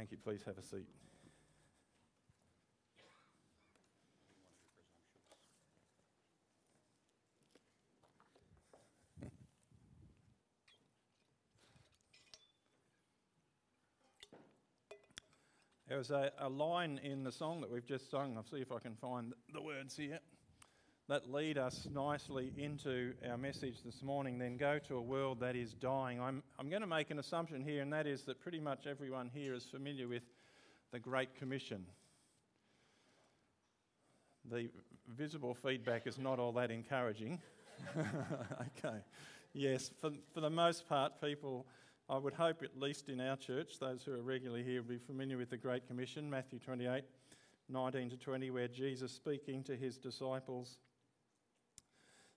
Thank you. Please have a seat. There was a, a line in the song that we've just sung. I'll see if I can find the words here that lead us nicely into our message this morning. Then go to a world that is dying. I'm, I'm going to make an assumption here, and that is that pretty much everyone here is familiar with the Great Commission. The visible feedback is not all that encouraging. okay. Yes, for, for the most part, people I would hope, at least in our church, those who are regularly here will be familiar with the Great Commission, Matthew 28 19 to 20, where Jesus, speaking to his disciples,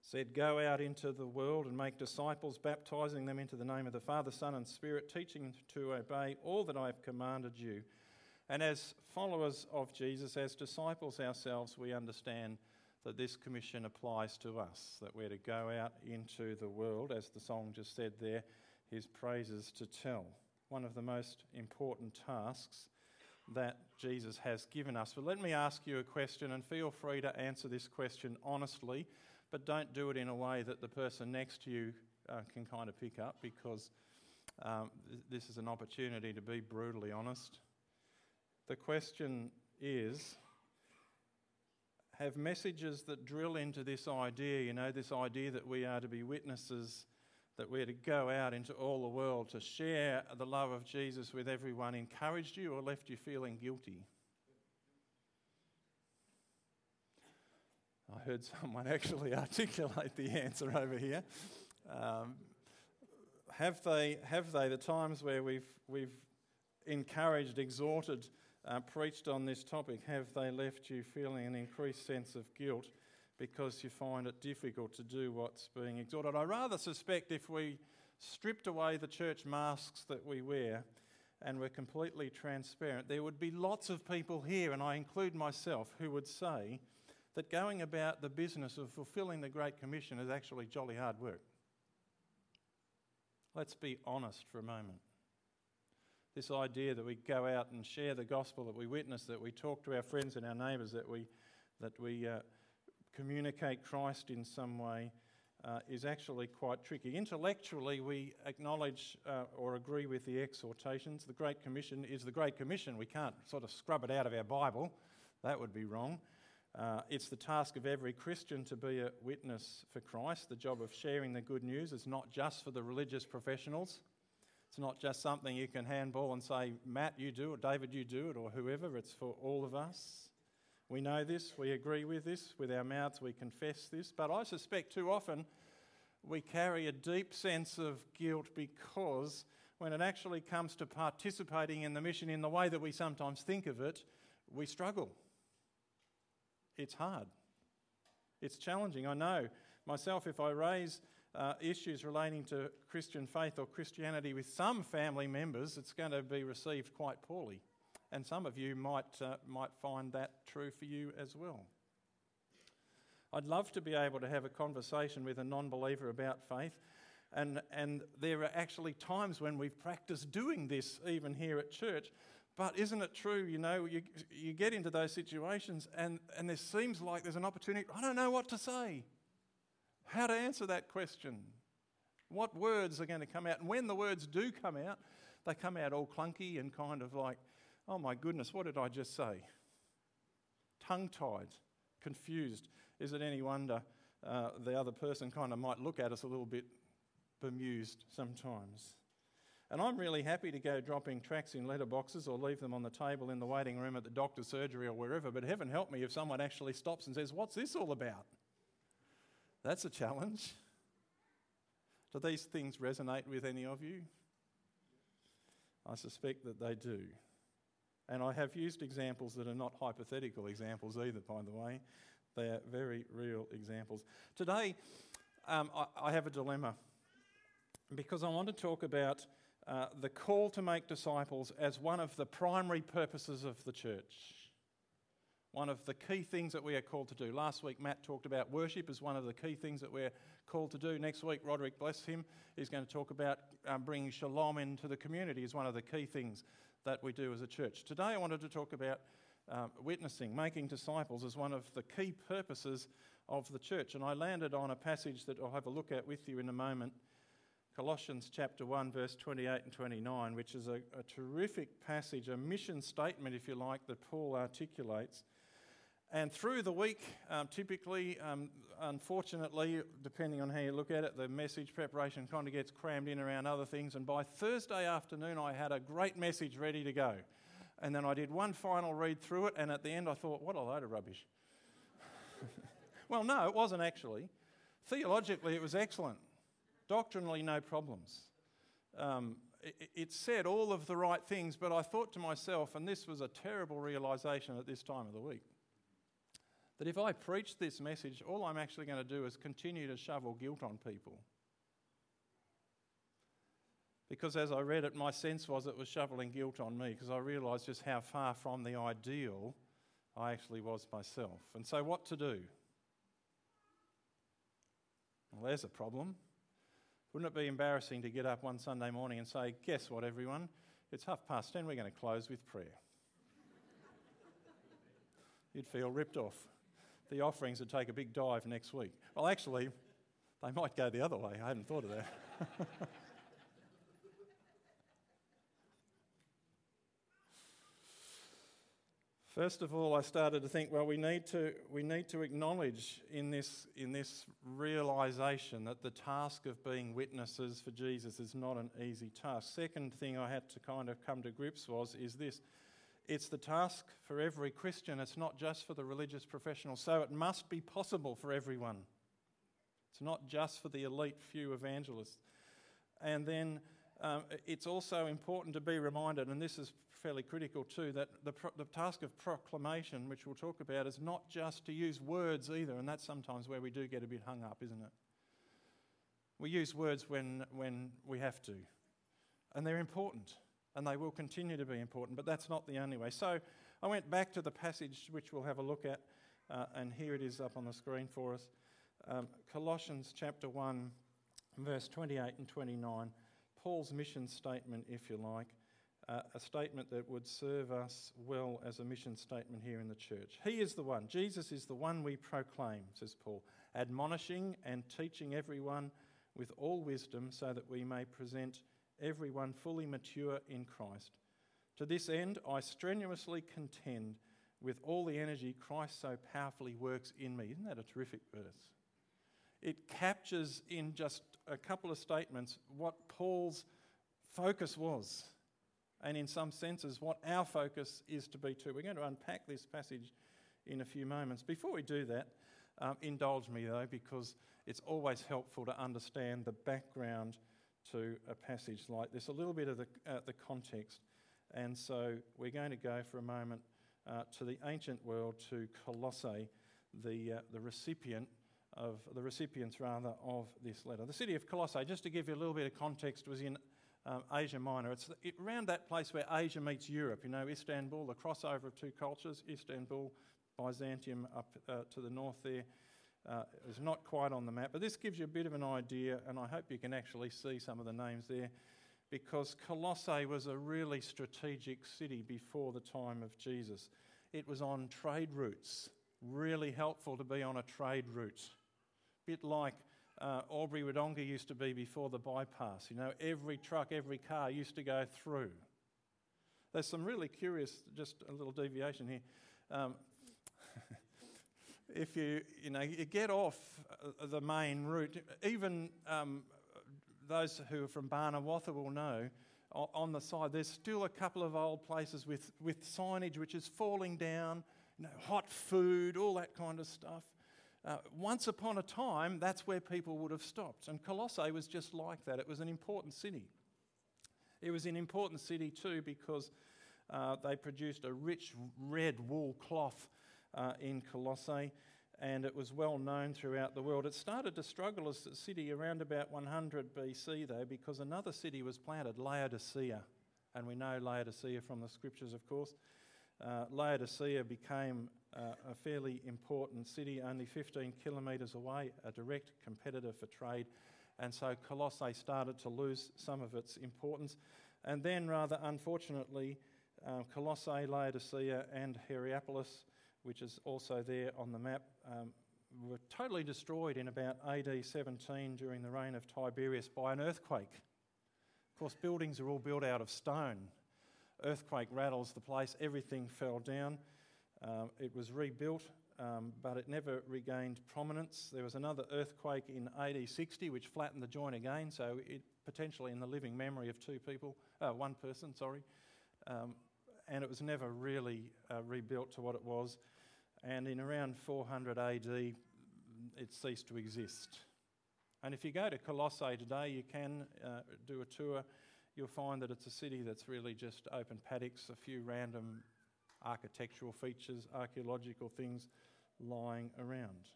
said, Go out into the world and make disciples, baptizing them into the name of the Father, Son, and Spirit, teaching them to obey all that I have commanded you. And as followers of Jesus, as disciples ourselves, we understand that this commission applies to us, that we're to go out into the world, as the song just said there, his praises to tell. One of the most important tasks that Jesus has given us. But let me ask you a question, and feel free to answer this question honestly, but don't do it in a way that the person next to you uh, can kind of pick up because um, th- this is an opportunity to be brutally honest. The question is have messages that drill into this idea, you know, this idea that we are to be witnesses that we're to go out into all the world to share the love of Jesus with everyone encouraged you or left you feeling guilty? I heard someone actually articulate the answer over here. Um, have they, have they, the times where we've, we've encouraged, exhorted, uh, preached on this topic, have they left you feeling an increased sense of guilt because you find it difficult to do what's being exhorted. I rather suspect if we stripped away the church masks that we wear and were completely transparent, there would be lots of people here, and I include myself, who would say that going about the business of fulfilling the Great Commission is actually jolly hard work. Let's be honest for a moment. This idea that we go out and share the gospel, that we witness, that we talk to our friends and our neighbours, that we, that we uh, communicate Christ in some way uh, is actually quite tricky. Intellectually, we acknowledge uh, or agree with the exhortations. The Great Commission is the Great Commission. We can't sort of scrub it out of our Bible, that would be wrong. Uh, it's the task of every Christian to be a witness for Christ. The job of sharing the good news is not just for the religious professionals. It's not just something you can handball and say, Matt, you do it, David, you do it, or whoever. It's for all of us. We know this, we agree with this, with our mouths we confess this, but I suspect too often we carry a deep sense of guilt because when it actually comes to participating in the mission in the way that we sometimes think of it, we struggle. It's hard. It's challenging. I know myself, if I raise uh, issues relating to Christian faith or Christianity with some family members, it's going to be received quite poorly and some of you might, uh, might find that true for you as well. I'd love to be able to have a conversation with a non believer about faith. And, and there are actually times when we've practiced doing this, even here at church. But isn't it true, you know, you, you get into those situations and, and there seems like there's an opportunity. I don't know what to say, how to answer that question, what words are going to come out. And when the words do come out, they come out all clunky and kind of like, Oh my goodness, what did I just say? Tongue tied, confused. Is it any wonder uh, the other person kind of might look at us a little bit bemused sometimes? And I'm really happy to go dropping tracts in letterboxes or leave them on the table in the waiting room at the doctor's surgery or wherever. But heaven help me if someone actually stops and says, What's this all about? That's a challenge. Do these things resonate with any of you? I suspect that they do. And I have used examples that are not hypothetical examples either, by the way. They are very real examples. Today, um, I, I, have a dilemma because I want to talk about uh, the call to make disciples as one of the primary purposes of the church. one of the key things that we are called to do. Last week, Matt talked about worship as one of the key things that we're called to do. Next week, Roderick, bless him, is going to talk about um, bringing shalom into the community as one of the key things that we do as a church. Today, I wanted to talk about um, witnessing, making disciples, as one of the key purposes of the church. And I landed on a passage that I'll have a look at with you in a moment. Colossians chapter 1, verse 28 and 29, which is a, a terrific passage, a mission statement, if you like, that Paul articulates and through the week, um, typically, um, unfortunately, depending on how you look at it, the message preparation kind of gets crammed in around other things. And by Thursday afternoon, I had a great message ready to go. And then I did one final read through it, and at the end, I thought, what a load of rubbish. well, no, it wasn't actually. Theologically, it was excellent. Doctrinally, no problems. Um, it, it said all of the right things, but I thought to myself, and this was a terrible realization at this time of the week that if I preach this message, all I'm actually going to do is continue to shovel guilt on people. Because as I read it, my sense was it was shoveling guilt on me because I realised just how far from the ideal I actually was myself. And so, what to do? Well, there's a problem. Wouldn't it be embarrassing to get up one Sunday morning and say, Guess what, everyone? It's half past ten, we're going to close with prayer. You'd feel ripped off the offerings would take a big dive next week. Well, actually, they might go the other way. I hadn't thought of that. First of all, I started to think, well, we need to, we need to acknowledge in this, in this realization that the task of being witnesses for Jesus is not an easy task. Second thing I had to kind of come to grips was is this it's the task for every Christian, it's not just for the religious professional. So it must be possible for everyone. It's not just for the elite few evangelists. And then um, it's also important to be reminded, and this is fairly critical too, that the, pro- the task of proclamation, which we'll talk about, is not just to use words either, and that's sometimes where we do get a bit hung up, isn't it? We use words when, when we have to, and they're important and they will continue to be important, but that's not the only way. So I went back to the passage which we'll have a look at, uh, and here it is up on the screen for us um, Colossians chapter 1, verse 28 and 29. Paul's mission statement, if you like, uh, a statement that would serve us well as a mission statement here in the church. He is the one, Jesus is the one we proclaim, says Paul, admonishing and teaching everyone with all wisdom so that we may present everyone fully mature in Christ. To this end, I strenuously contend with all the energy Christ so powerfully works in me. Isn't that a terrific verse? It captures in just a couple of statements what Paul's focus was, and in some senses, what our focus is to be too. We're going to unpack this passage in a few moments. Before we do that, um, indulge me though, because it's always helpful to understand the background to a passage like this, a little bit of the, uh, the context. And so we're going to go for a moment uh, to the ancient world, to Colossae, the, uh, the recipient of the recipients rather of this letter. The city of Colossae, just to give you a little bit of context, was in um, Asia Minor. It's it, around that place where Asia meets Europe. You know, Istanbul, the crossover of two cultures. Istanbul, Byzantium up uh, to the north there, uh, is not quite on the map, but this gives you a bit of an idea, and I hope you can actually see some of the names there, because Colossae was a really strategic city before the time of Jesus. It was on trade routes, really helpful to be on a trade route. Bit like uh, Albury Wodonga used to be before the bypass. You know, every truck, every car used to go through. There's some really curious, just a little deviation here. Um, if you, you know, you get off uh, the main route, even um, those who are from Barnawartha will know, on the side, there's still a couple of old places with, with signage which is falling down, you know, hot food, all that kind of stuff. Uh, once upon a time, that's where people would have stopped. And Colossae was just like that. It was an important city. It was an important city too because uh, they produced a rich red wool cloth uh, in Colossae, and it was well known throughout the world. It started to struggle as a city around about 100 BC, though, because another city was planted, Laodicea. And we know Laodicea from the scriptures, of course. Uh, Laodicea became uh, a fairly important city, only 15 kilometres away, a direct competitor for trade. And so Colossae started to lose some of its importance. And then, rather unfortunately, um, Colossae, Laodicea, and Hierapolis, which is also there on the map, um, were totally destroyed in about AD 17 during the reign of Tiberius by an earthquake. Of course, buildings are all built out of stone. Earthquake rattles the place, everything fell down. Um, it was rebuilt, um, but it never regained prominence. There was another earthquake in AD 60 which flattened the joint again, so it potentially in the living memory of two people, uh, one person, sorry. Um, and it was never really uh, rebuilt to what it was. And in around 400 AD, it ceased to exist. And if you go to Colossae today, you can uh, do a tour. You'll find that it's a city that's really just open paddocks, a few random architectural features, archaeological things lying around.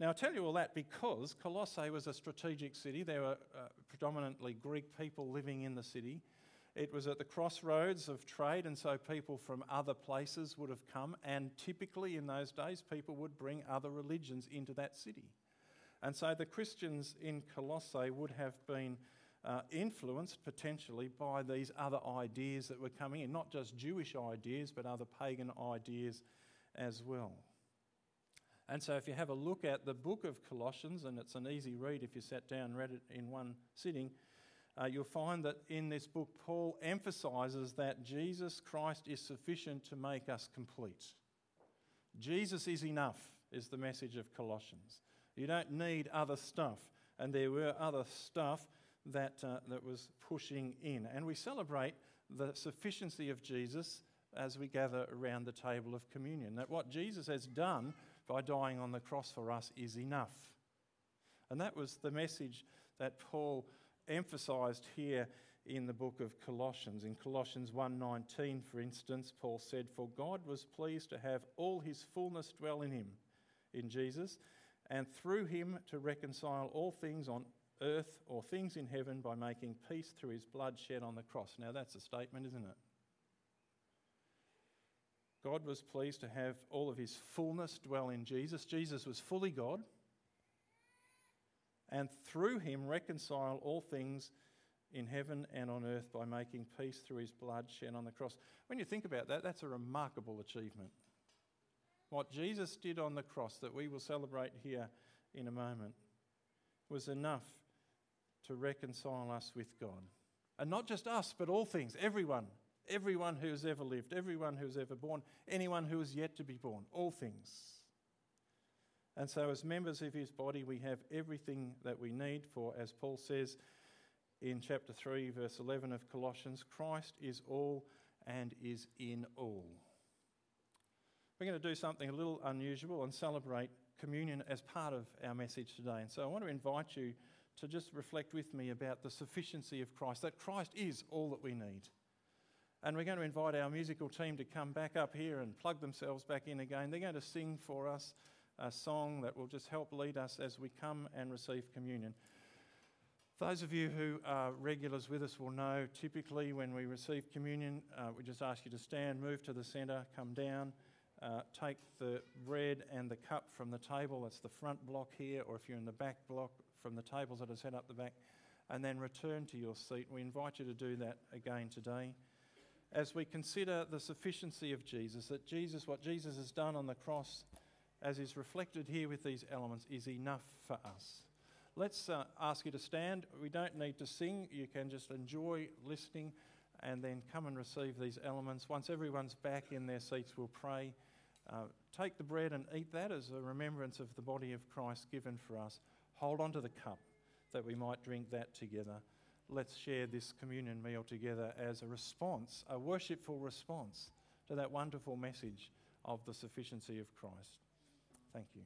Now, I tell you all that because Colossae was a strategic city. There were uh, predominantly Greek people living in the city. It was at the crossroads of trade, and so people from other places would have come. And typically in those days, people would bring other religions into that city. And so the Christians in Colossae would have been uh, influenced potentially by these other ideas that were coming in, not just Jewish ideas, but other pagan ideas as well. And so, if you have a look at the book of Colossians, and it's an easy read if you sat down and read it in one sitting, uh, you'll find that in this book, Paul emphasizes that Jesus Christ is sufficient to make us complete. Jesus is enough, is the message of Colossians. You don't need other stuff. And there were other stuff that, uh, that was pushing in. And we celebrate the sufficiency of Jesus as we gather around the table of communion. That what Jesus has done by dying on the cross for us is enough. And that was the message that Paul emphasized here in the book of Colossians. In Colossians 1:19, for instance, Paul said, "For God was pleased to have all his fullness dwell in him, in Jesus, and through him to reconcile all things on earth or things in heaven by making peace through his blood shed on the cross." Now that's a statement, isn't it? God was pleased to have all of his fullness dwell in Jesus. Jesus was fully God and through him reconcile all things in heaven and on earth by making peace through his blood shed on the cross. When you think about that, that's a remarkable achievement. What Jesus did on the cross, that we will celebrate here in a moment, was enough to reconcile us with God. And not just us, but all things, everyone. Everyone who has ever lived, everyone who has ever born, anyone who is yet to be born, all things. And so, as members of his body, we have everything that we need for, as Paul says in chapter 3, verse 11 of Colossians, Christ is all and is in all. We're going to do something a little unusual and celebrate communion as part of our message today. And so, I want to invite you to just reflect with me about the sufficiency of Christ, that Christ is all that we need. And we're going to invite our musical team to come back up here and plug themselves back in again. They're going to sing for us a song that will just help lead us as we come and receive communion. Those of you who are regulars with us will know typically when we receive communion, uh, we just ask you to stand, move to the centre, come down, uh, take the bread and the cup from the table, that's the front block here, or if you're in the back block, from the tables that are set up the back, and then return to your seat. We invite you to do that again today. As we consider the sufficiency of Jesus, that Jesus, what Jesus has done on the cross, as is reflected here with these elements, is enough for us. Let's uh, ask you to stand. We don't need to sing, you can just enjoy listening and then come and receive these elements. Once everyone's back in their seats, we'll pray. Uh, take the bread and eat that as a remembrance of the body of Christ given for us. Hold on to the cup that we might drink that together. Let's share this communion meal together as a response, a worshipful response to that wonderful message of the sufficiency of Christ. Thank you.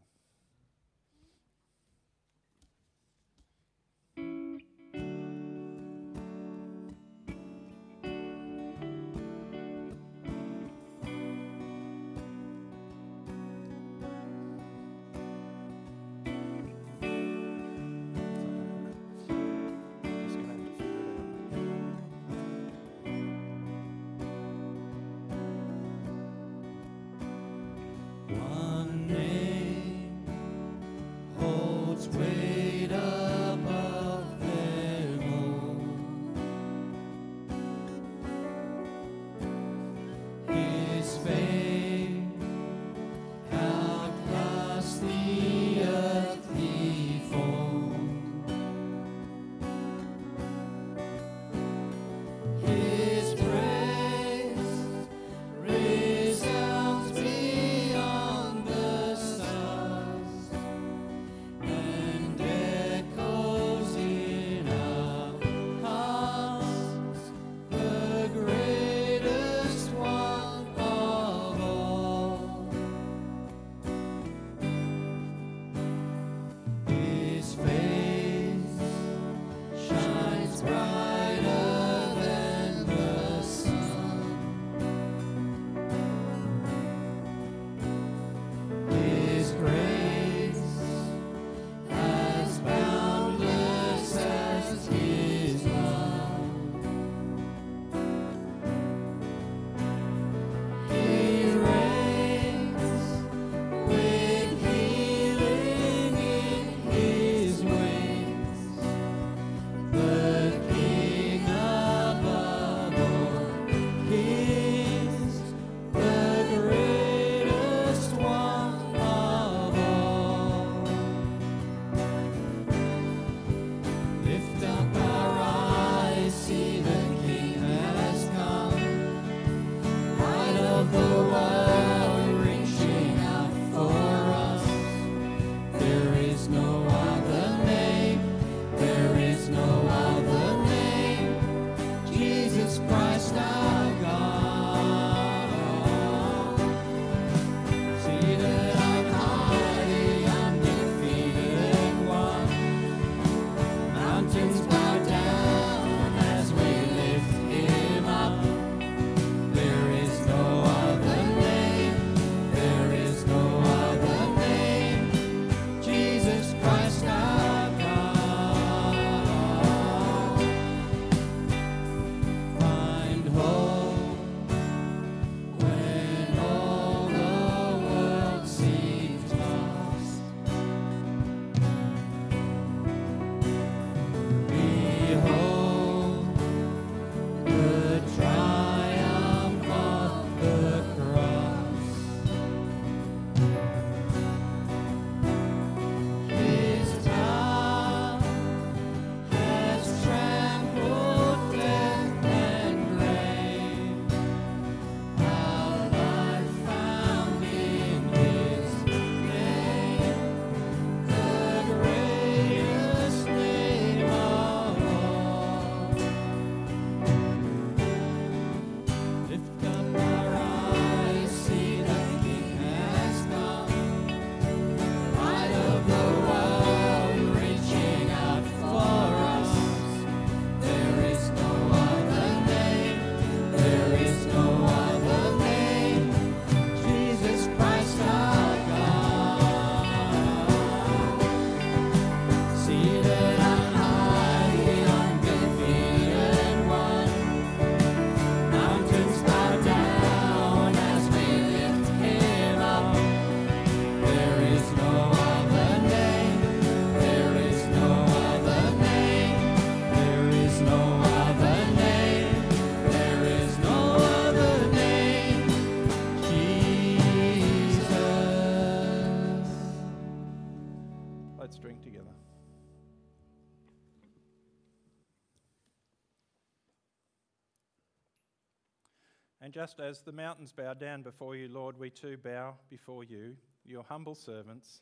Just as the mountains bow down before you, Lord, we too bow before you, your humble servants,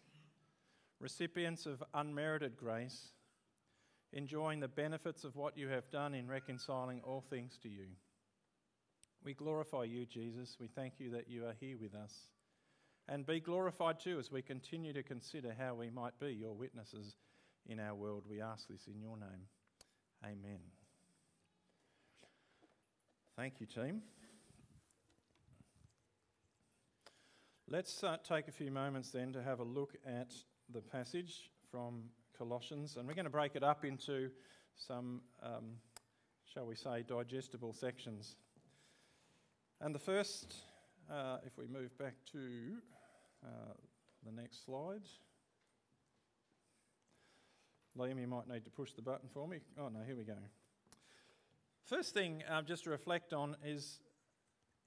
recipients of unmerited grace, enjoying the benefits of what you have done in reconciling all things to you. We glorify you, Jesus. We thank you that you are here with us. And be glorified too as we continue to consider how we might be your witnesses in our world. We ask this in your name. Amen. Thank you, team. Let's uh, take a few moments then to have a look at the passage from Colossians, and we're going to break it up into some, um, shall we say, digestible sections. And the first, uh, if we move back to uh, the next slide. Liam, you might need to push the button for me. Oh, no, here we go. First thing uh, just to reflect on is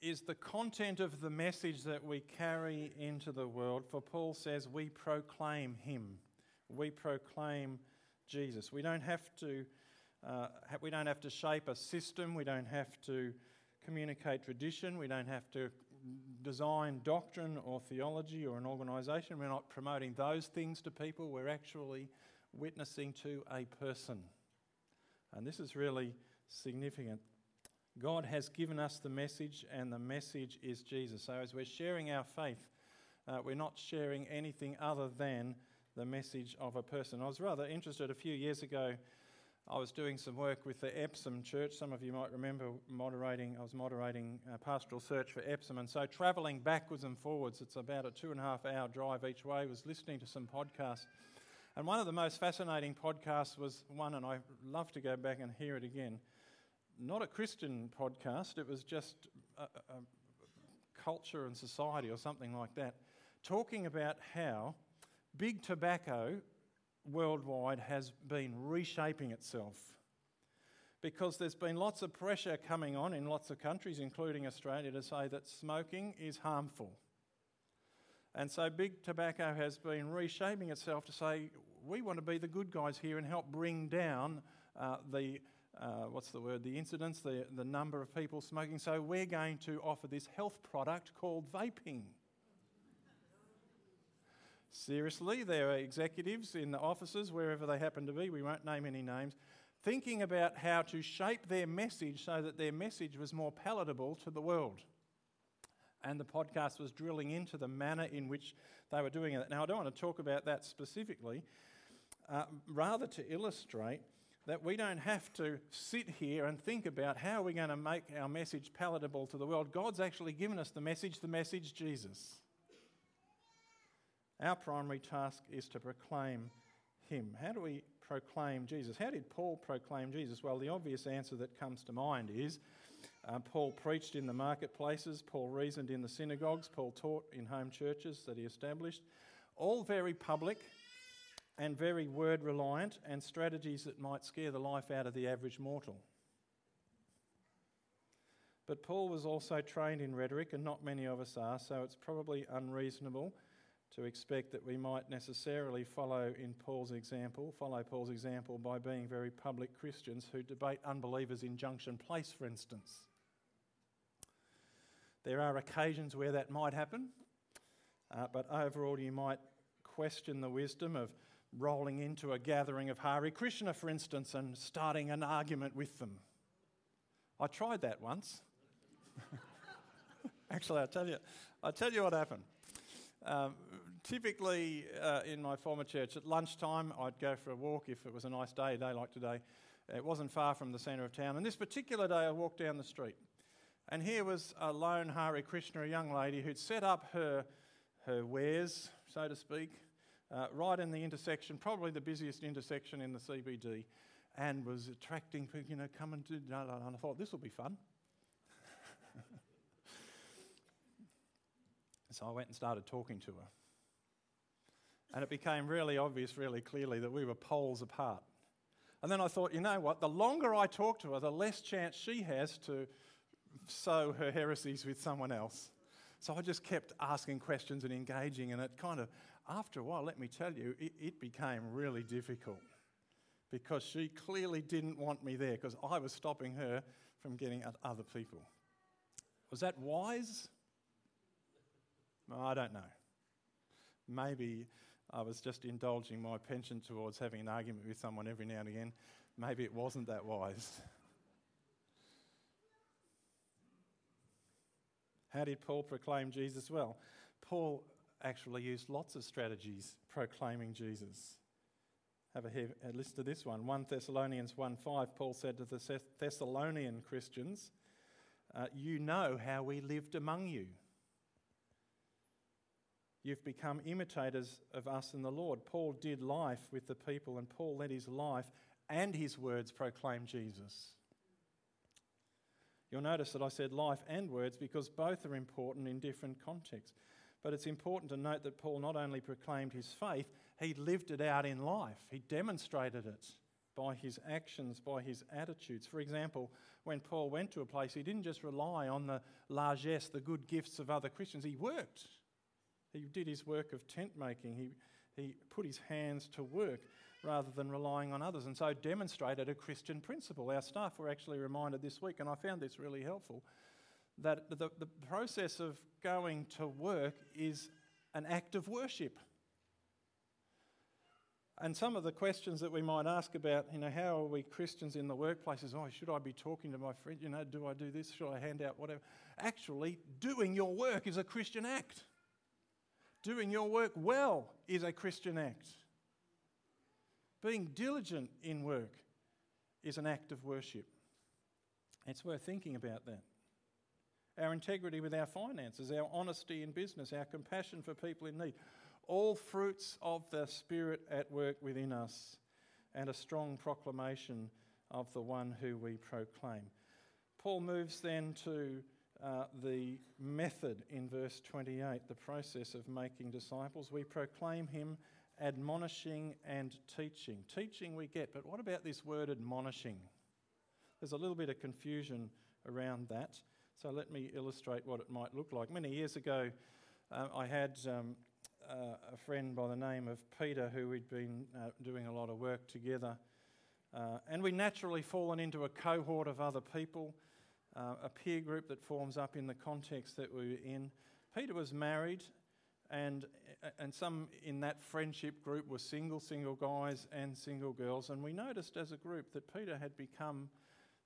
is the content of the message that we carry into the world. For Paul says, we proclaim him. We proclaim Jesus. We don't have to. Uh, we don't have to shape a system. We don't have to communicate tradition. We don't have to design doctrine or theology or an organisation. We're not promoting those things to people. We're actually witnessing to a person. And this is really significant God has given us the message, and the message is Jesus. So, as we're sharing our faith, uh, we're not sharing anything other than the message of a person. I was rather interested a few years ago. I was doing some work with the Epsom Church. Some of you might remember moderating. I was moderating a pastoral search for Epsom, and so travelling backwards and forwards, it's about a two and a half hour drive each way. Was listening to some podcasts, and one of the most fascinating podcasts was one, and I love to go back and hear it again not a Christian podcast, it was just a, a culture and society or something like that, talking about how big tobacco worldwide has been reshaping itself. Because there's been lots of pressure coming on in lots of countries, including Australia, to say that smoking is harmful. And so big tobacco has been reshaping itself to say we want to be the good guys here and help bring down uh, the uh, what's the word, the incidence, the, the number of people smoking. So we're going to offer this health product called vaping. Seriously, there are executives in the offices, wherever they happen to be, we won't name any names, thinking about how to shape their message so that their message was more palatable to the world. And the podcast was drilling into the manner in which they were doing it. Now, I don't want to talk about that specifically, uh, rather to illustrate that we don't have to sit here and think about how we're going to make our message palatable to the world. God's actually given us the message, the message Jesus. Our primary task is to proclaim Him. How do we proclaim Jesus? How did Paul proclaim Jesus? Well, the obvious answer that comes to mind is uh, Paul preached in the marketplaces, Paul reasoned in the synagogues, Paul taught in home churches that he established. All very public and very word reliant, and strategies that might scare the life out of the average mortal. But Paul was also trained in rhetoric, and not many of us are, so it's probably unreasonable to expect that we might necessarily follow in Paul's example, follow Paul's example by being very public Christians who debate unbelievers in Junction Place, for instance. There are occasions where that might happen, uh, but overall, you might question the wisdom of rolling into a gathering of Hare Krishna, for instance, and starting an argument with them. I tried that once. Actually, I'll tell you, I'll tell you what happened. Um, typically, uh, in my former church, at lunchtime, I'd go for a walk if it was a nice day, a day like today. It wasn't far from the centre of town. And this particular day, I walked down the street. And here was a lone Hari Krishna, a young lady who'd set up her, her wares, so to speak, uh, right in the intersection, probably the busiest intersection in the CBD, and was attracting people, you know, coming to. And I thought, this will be fun. so I went and started talking to her. And it became really obvious, really clearly, that we were poles apart. And then I thought, you know what? The longer I talk to her, the less chance she has to sow her heresies with someone else. So I just kept asking questions and engaging, and it kind of after a while, let me tell you, it, it became really difficult because she clearly didn't want me there because I was stopping her from getting at other people. Was that wise? I don't know. Maybe I was just indulging my penchant towards having an argument with someone every now and again. Maybe it wasn't that wise. How did Paul proclaim Jesus well? Paul actually used lots of strategies proclaiming Jesus. Have a, a list of this one. 1 Thessalonians 1 5, Paul said to the Thessalonian Christians, uh, You know how we lived among you. You've become imitators of us in the Lord. Paul did life with the people, and Paul let his life and his words proclaim Jesus. You'll notice that I said life and words because both are important in different contexts. But it's important to note that Paul not only proclaimed his faith, he lived it out in life. He demonstrated it by his actions, by his attitudes. For example, when Paul went to a place, he didn't just rely on the largesse, the good gifts of other Christians, he worked. He did his work of tent making. He, he put his hands to work rather than relying on others, and so demonstrated a Christian principle. Our staff were actually reminded this week, and I found this really helpful that the, the process of going to work is an act of worship. And some of the questions that we might ask about, you know, how are we Christians in the workplace is, oh, should I be talking to my friend? You know, do I do this? Should I hand out whatever? Actually, doing your work is a Christian act. Doing your work well is a Christian act. Being diligent in work is an act of worship. It's worth thinking about that our integrity with our finances, our honesty in business, our compassion for people in need. All fruits of the Spirit at work within us, and a strong proclamation of the one who we proclaim. Paul moves then to uh, the method in verse 28, the process of making disciples. We proclaim him admonishing and teaching. Teaching we get, but what about this word admonishing? There's a little bit of confusion around that. So let me illustrate what it might look like. Many years ago, uh, I had um, uh, a friend by the name of Peter who we'd been uh, doing a lot of work together Uh, and we naturally fallen into a cohort of other people, uh, a peer group that forms up in the context that we were in. Peter was married, and, and some in that friendship group were single, single guys and single girls. And we noticed as a group that Peter had become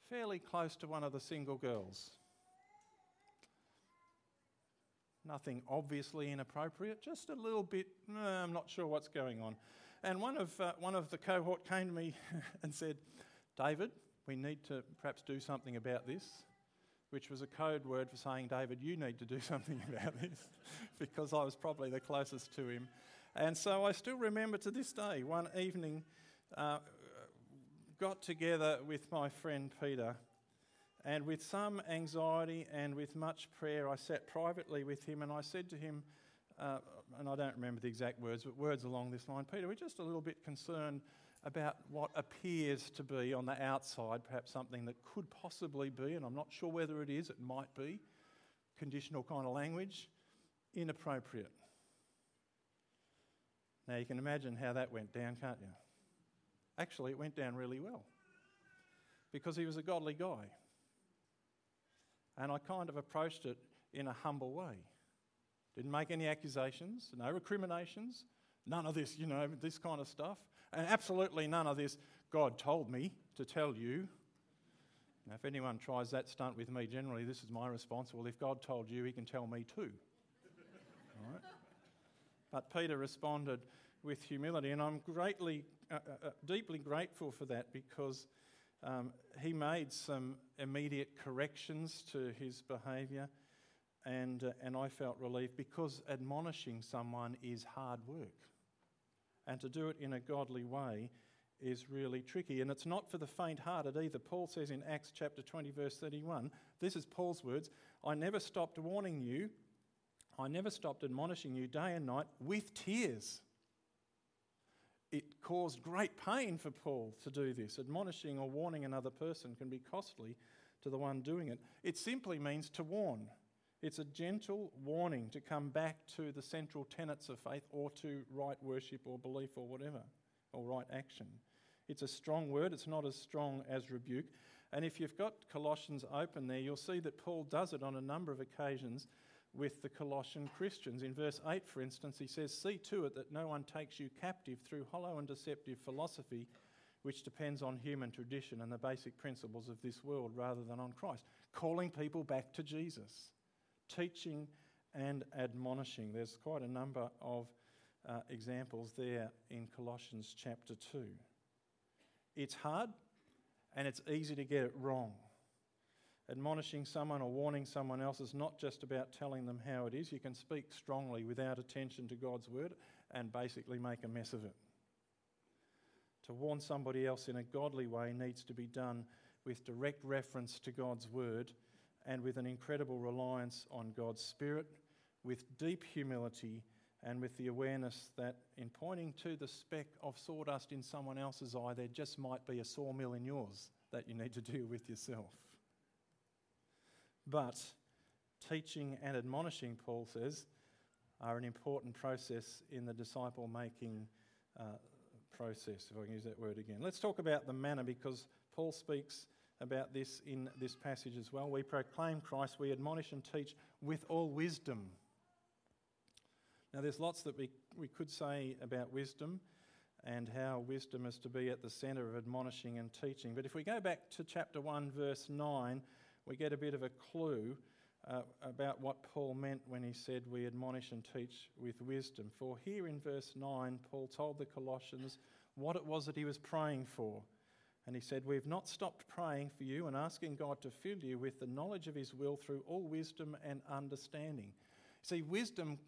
fairly close to one of the single girls. Nothing obviously inappropriate, just a little bit, I'm not sure what's going on. And one of, uh, one of the cohort came to me and said, David, we need to perhaps do something about this, which was a code word for saying, David, you need to do something about this, because I was probably the closest to him. And so I still remember to this day, one evening, uh, got together with my friend Peter, and with some anxiety and with much prayer, I sat privately with him and I said to him, uh, and I don't remember the exact words, but words along this line Peter, we're just a little bit concerned about what appears to be on the outside, perhaps something that could possibly be, and I'm not sure whether it is, it might be, conditional kind of language, inappropriate. Now you can imagine how that went down, can't you? Actually, it went down really well because he was a godly guy. And I kind of approached it in a humble way. Didn't make any accusations, no recriminations, none of this, you know, this kind of stuff. And absolutely none of this, God told me to tell you. Now, if anyone tries that stunt with me, generally this is my response. Well, if God told you, he can tell me too. But Peter responded with humility, and I'm greatly, uh, uh, uh, deeply grateful for that because um, he made some immediate corrections to his behaviour, and, uh, and I felt relief because admonishing someone is hard work. And to do it in a godly way is really tricky. And it's not for the faint hearted either. Paul says in Acts chapter 20, verse 31, this is Paul's words I never stopped warning you, I never stopped admonishing you day and night with tears it caused great pain for Paul to do this. Admonishing or warning another person can be costly to the one doing it. It simply means to warn. It's a gentle warning to come back to the central tenets of faith or to right worship or belief or whatever, or right action. It's a strong word, it's not as strong as rebuke. And if you've got Colossians open there, you'll see that Paul does it on a number of occasions with the Colossian Christians. In verse 8, for instance, he says, See to it that no one takes you captive through hollow and deceptive philosophy, which depends on human tradition and the basic principles of this world rather than on Christ. Calling people back to Jesus, teaching and admonishing. There's quite a number of uh, examples there in Colossians chapter 2. It's hard and it's easy to get it wrong. Admonishing someone or warning someone else is not just about telling them how it is. You can speak strongly without attention to God's word and basically make a mess of it. To warn somebody else in a godly way needs to be done with direct reference to God's word and with an incredible reliance on God's Spirit, with deep humility, and with the awareness that in pointing to the speck of sawdust in someone else's eye, there just might be a sawmill in yours that you need to deal with yourself. But teaching and admonishing, Paul says, are an important process in the disciple making uh, process, if I can use that word again. Let's talk about the manner because Paul speaks about this in this passage as well. We proclaim Christ, we admonish and teach with all wisdom. Now, there's lots that we, we could say about wisdom and how wisdom is to be at the centre of admonishing and teaching. But if we go back to chapter 1, verse 9, we get a bit of a clue uh, about what Paul meant when he said we admonish and teach with wisdom. For here in verse 9, Paul told the Colossians what it was that he was praying for. And he said, We've not stopped praying for you and asking God to fill you with the knowledge of his will through all wisdom and understanding. See, wisdom,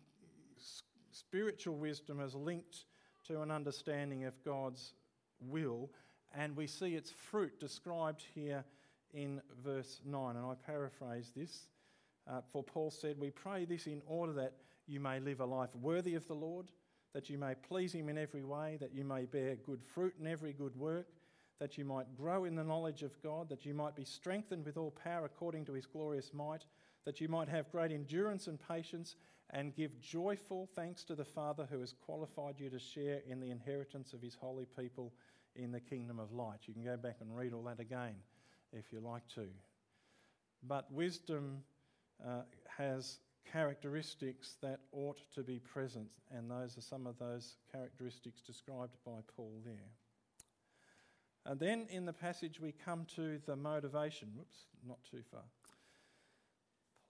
spiritual wisdom, is linked to an understanding of God's will, and we see its fruit described here in verse 9, and I paraphrase this. Uh, for Paul said, We pray this in order that you may live a life worthy of the Lord, that you may please him in every way, that you may bear good fruit in every good work, that you might grow in the knowledge of God, that you might be strengthened with all power according to his glorious might, that you might have great endurance and patience, and give joyful thanks to the Father who has qualified you to share in the inheritance of his holy people in the kingdom of light. You can go back and read all that again if you like to. But wisdom uh, has characteristics that ought to be present, and those are some of those characteristics described by Paul there. And then in the passage, we come to the motivation. Whoops, not too far.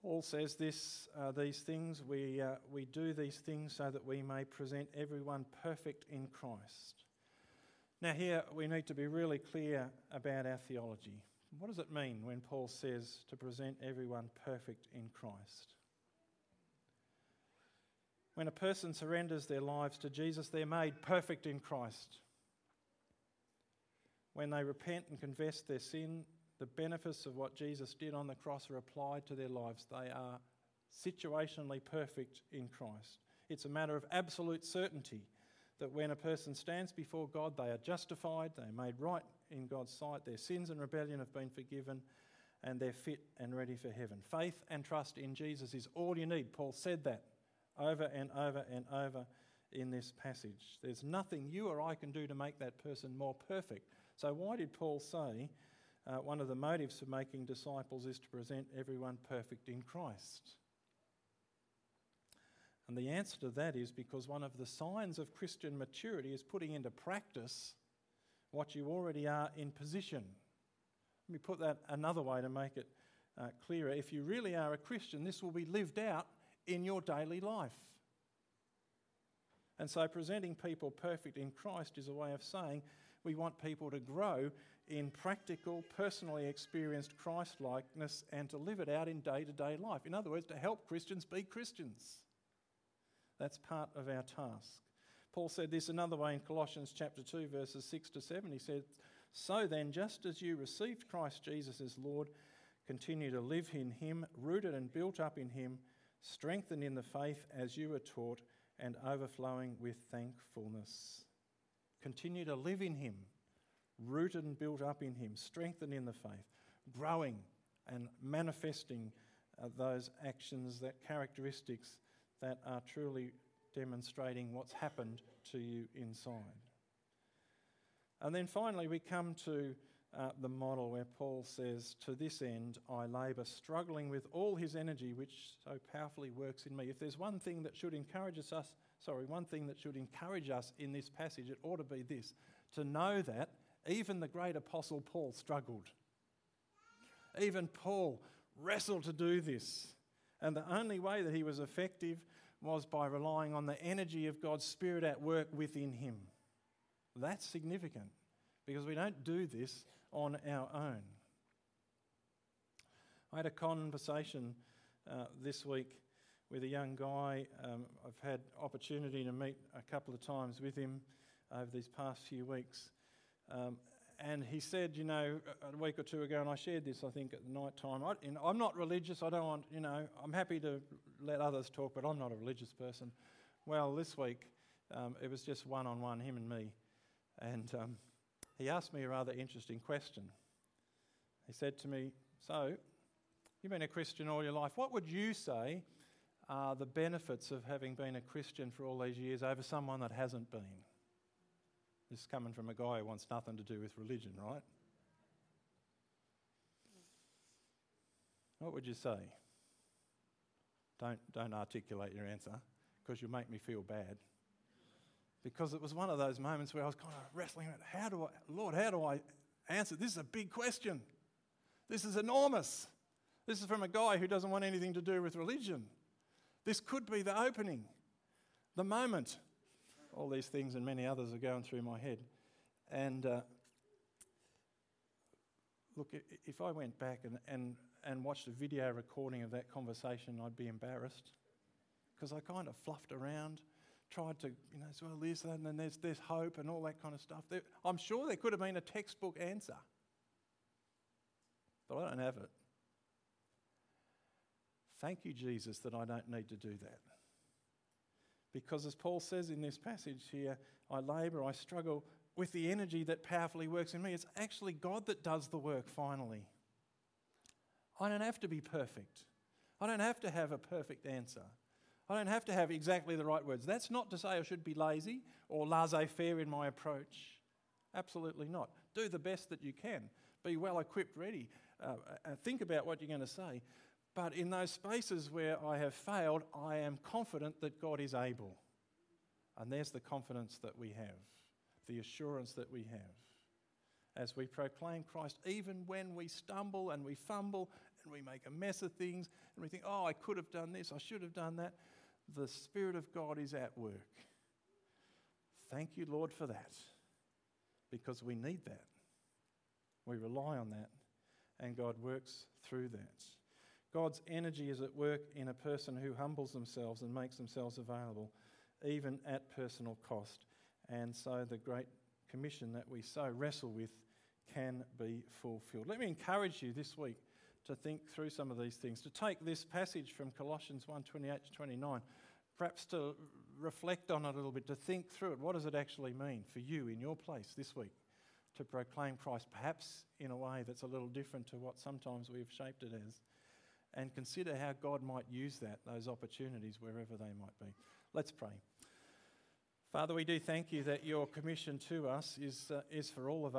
Paul says this, uh, these things, we, uh, we do these things so that we may present everyone perfect in Christ. Now, here we need to be really clear about our theology. What does it mean when Paul says to present everyone perfect in Christ? When a person surrenders their lives to Jesus, they're made perfect in Christ. When they repent and confess their sin, the benefits of what Jesus did on the cross are applied to their lives. They are situationally perfect in Christ. It's a matter of absolute certainty that when a person stands before God, they are justified, they are made right in God's sight, their sins and rebellion have been forgiven, and they're fit and ready for heaven. Faith and trust in Jesus is all you need. Paul said that over and over and over in this passage. There's nothing you or I can do to make that person more perfect. So, why did Paul say uh, one of the motives for making disciples is to present everyone perfect in Christ? And the answer to that is because one of the signs of Christian maturity is putting into practice what you already are in position. Let me put that another way to make it uh, clearer. If you really are a Christian, this will be lived out in your daily life. And so, presenting people perfect in Christ is a way of saying we want people to grow in practical, personally experienced Christ likeness and to live it out in day to day life. In other words, to help Christians be Christians. That's part of our task. Paul said this another way in Colossians chapter 2, verses 6 to 7. He said, So then, just as you received Christ Jesus as Lord, continue to live in him, rooted and built up in him, strengthened in the faith as you were taught, and overflowing with thankfulness. Continue to live in him, rooted and built up in him, strengthened in the faith, growing and manifesting uh, those actions, that characteristics that are truly demonstrating what's happened to you inside. And then finally, we come to uh, the model where Paul says, To this end I labour, struggling with all his energy, which so powerfully works in me. If there's one thing that should encourage us, sorry, one thing that should encourage us in this passage, it ought to be this to know that even the great apostle Paul struggled. Even Paul wrestled to do this. And the only way that he was effective was by relying on the energy of God's Spirit at work within him. That's significant because we don't do this on our own. I had a conversation uh, this week with a young guy. Um, I've had opportunity to meet a couple of times with him over these past few weeks. Um, and he said, you know, a week or two ago, and I shared this, I think, at the night time. I, you know, I'm not religious. I don't want, you know, I'm happy to let others talk, but I'm not a religious person. Well, this week, um, it was just one on one, him and me. And um, he asked me a rather interesting question. He said to me, So, you've been a Christian all your life. What would you say are the benefits of having been a Christian for all these years over someone that hasn't been? This is coming from a guy who wants nothing to do with religion, right? What would you say? Don't, don't articulate your answer because you'll make me feel bad. Because it was one of those moments where I was kind of wrestling with how do I, Lord, how do I answer? This is a big question. This is enormous. This is from a guy who doesn't want anything to do with religion. This could be the opening, the moment all these things and many others are going through my head. And uh, look, if I went back and, and, and watched a video recording of that conversation, I'd be embarrassed because I kind of fluffed around, tried to, you know, well this, and then there's, there's hope and all that kind of stuff. There, I'm sure there could have been a textbook answer, but I don't have it. Thank you, Jesus, that I don't need to do that. Because as Paul says in this passage here, I labour, I struggle with the energy that powerfully works in me. It's actually God that does the work finally. I don't have to be perfect. I don't have to have a perfect answer. I don't have to have exactly the right words. That's not to say I should be lazy or laissez faire in my approach. Absolutely not. Do the best that you can. Be well equipped, ready. Uh, uh, think about what you're going to say. But in those spaces where I have failed, I am confident that God is able. And there's the confidence that we have, the assurance that we have as we proclaim Christ, even when we stumble and we fumble and we make a mess of things and we think, oh, I could have done this, I should have done that. The Spirit of God is at work. Thank you, Lord, for that because we need that. We rely on that, and God works through that. God's energy is at work in a person who humbles themselves and makes themselves available, even at personal cost. And so the Great Commission that we so wrestle with can be fulfilled. Let me encourage you this week to think through some of these things, to take this passage from Colossians 1 28 to 29, perhaps to reflect on it a little bit, to think through it. What does it actually mean for you in your place this week to proclaim Christ, perhaps in a way that's a little different to what sometimes we've shaped it as? And consider how God might use that, those opportunities, wherever they might be. Let's pray. Father, we do thank you that your commission to us is, uh, is for all of us.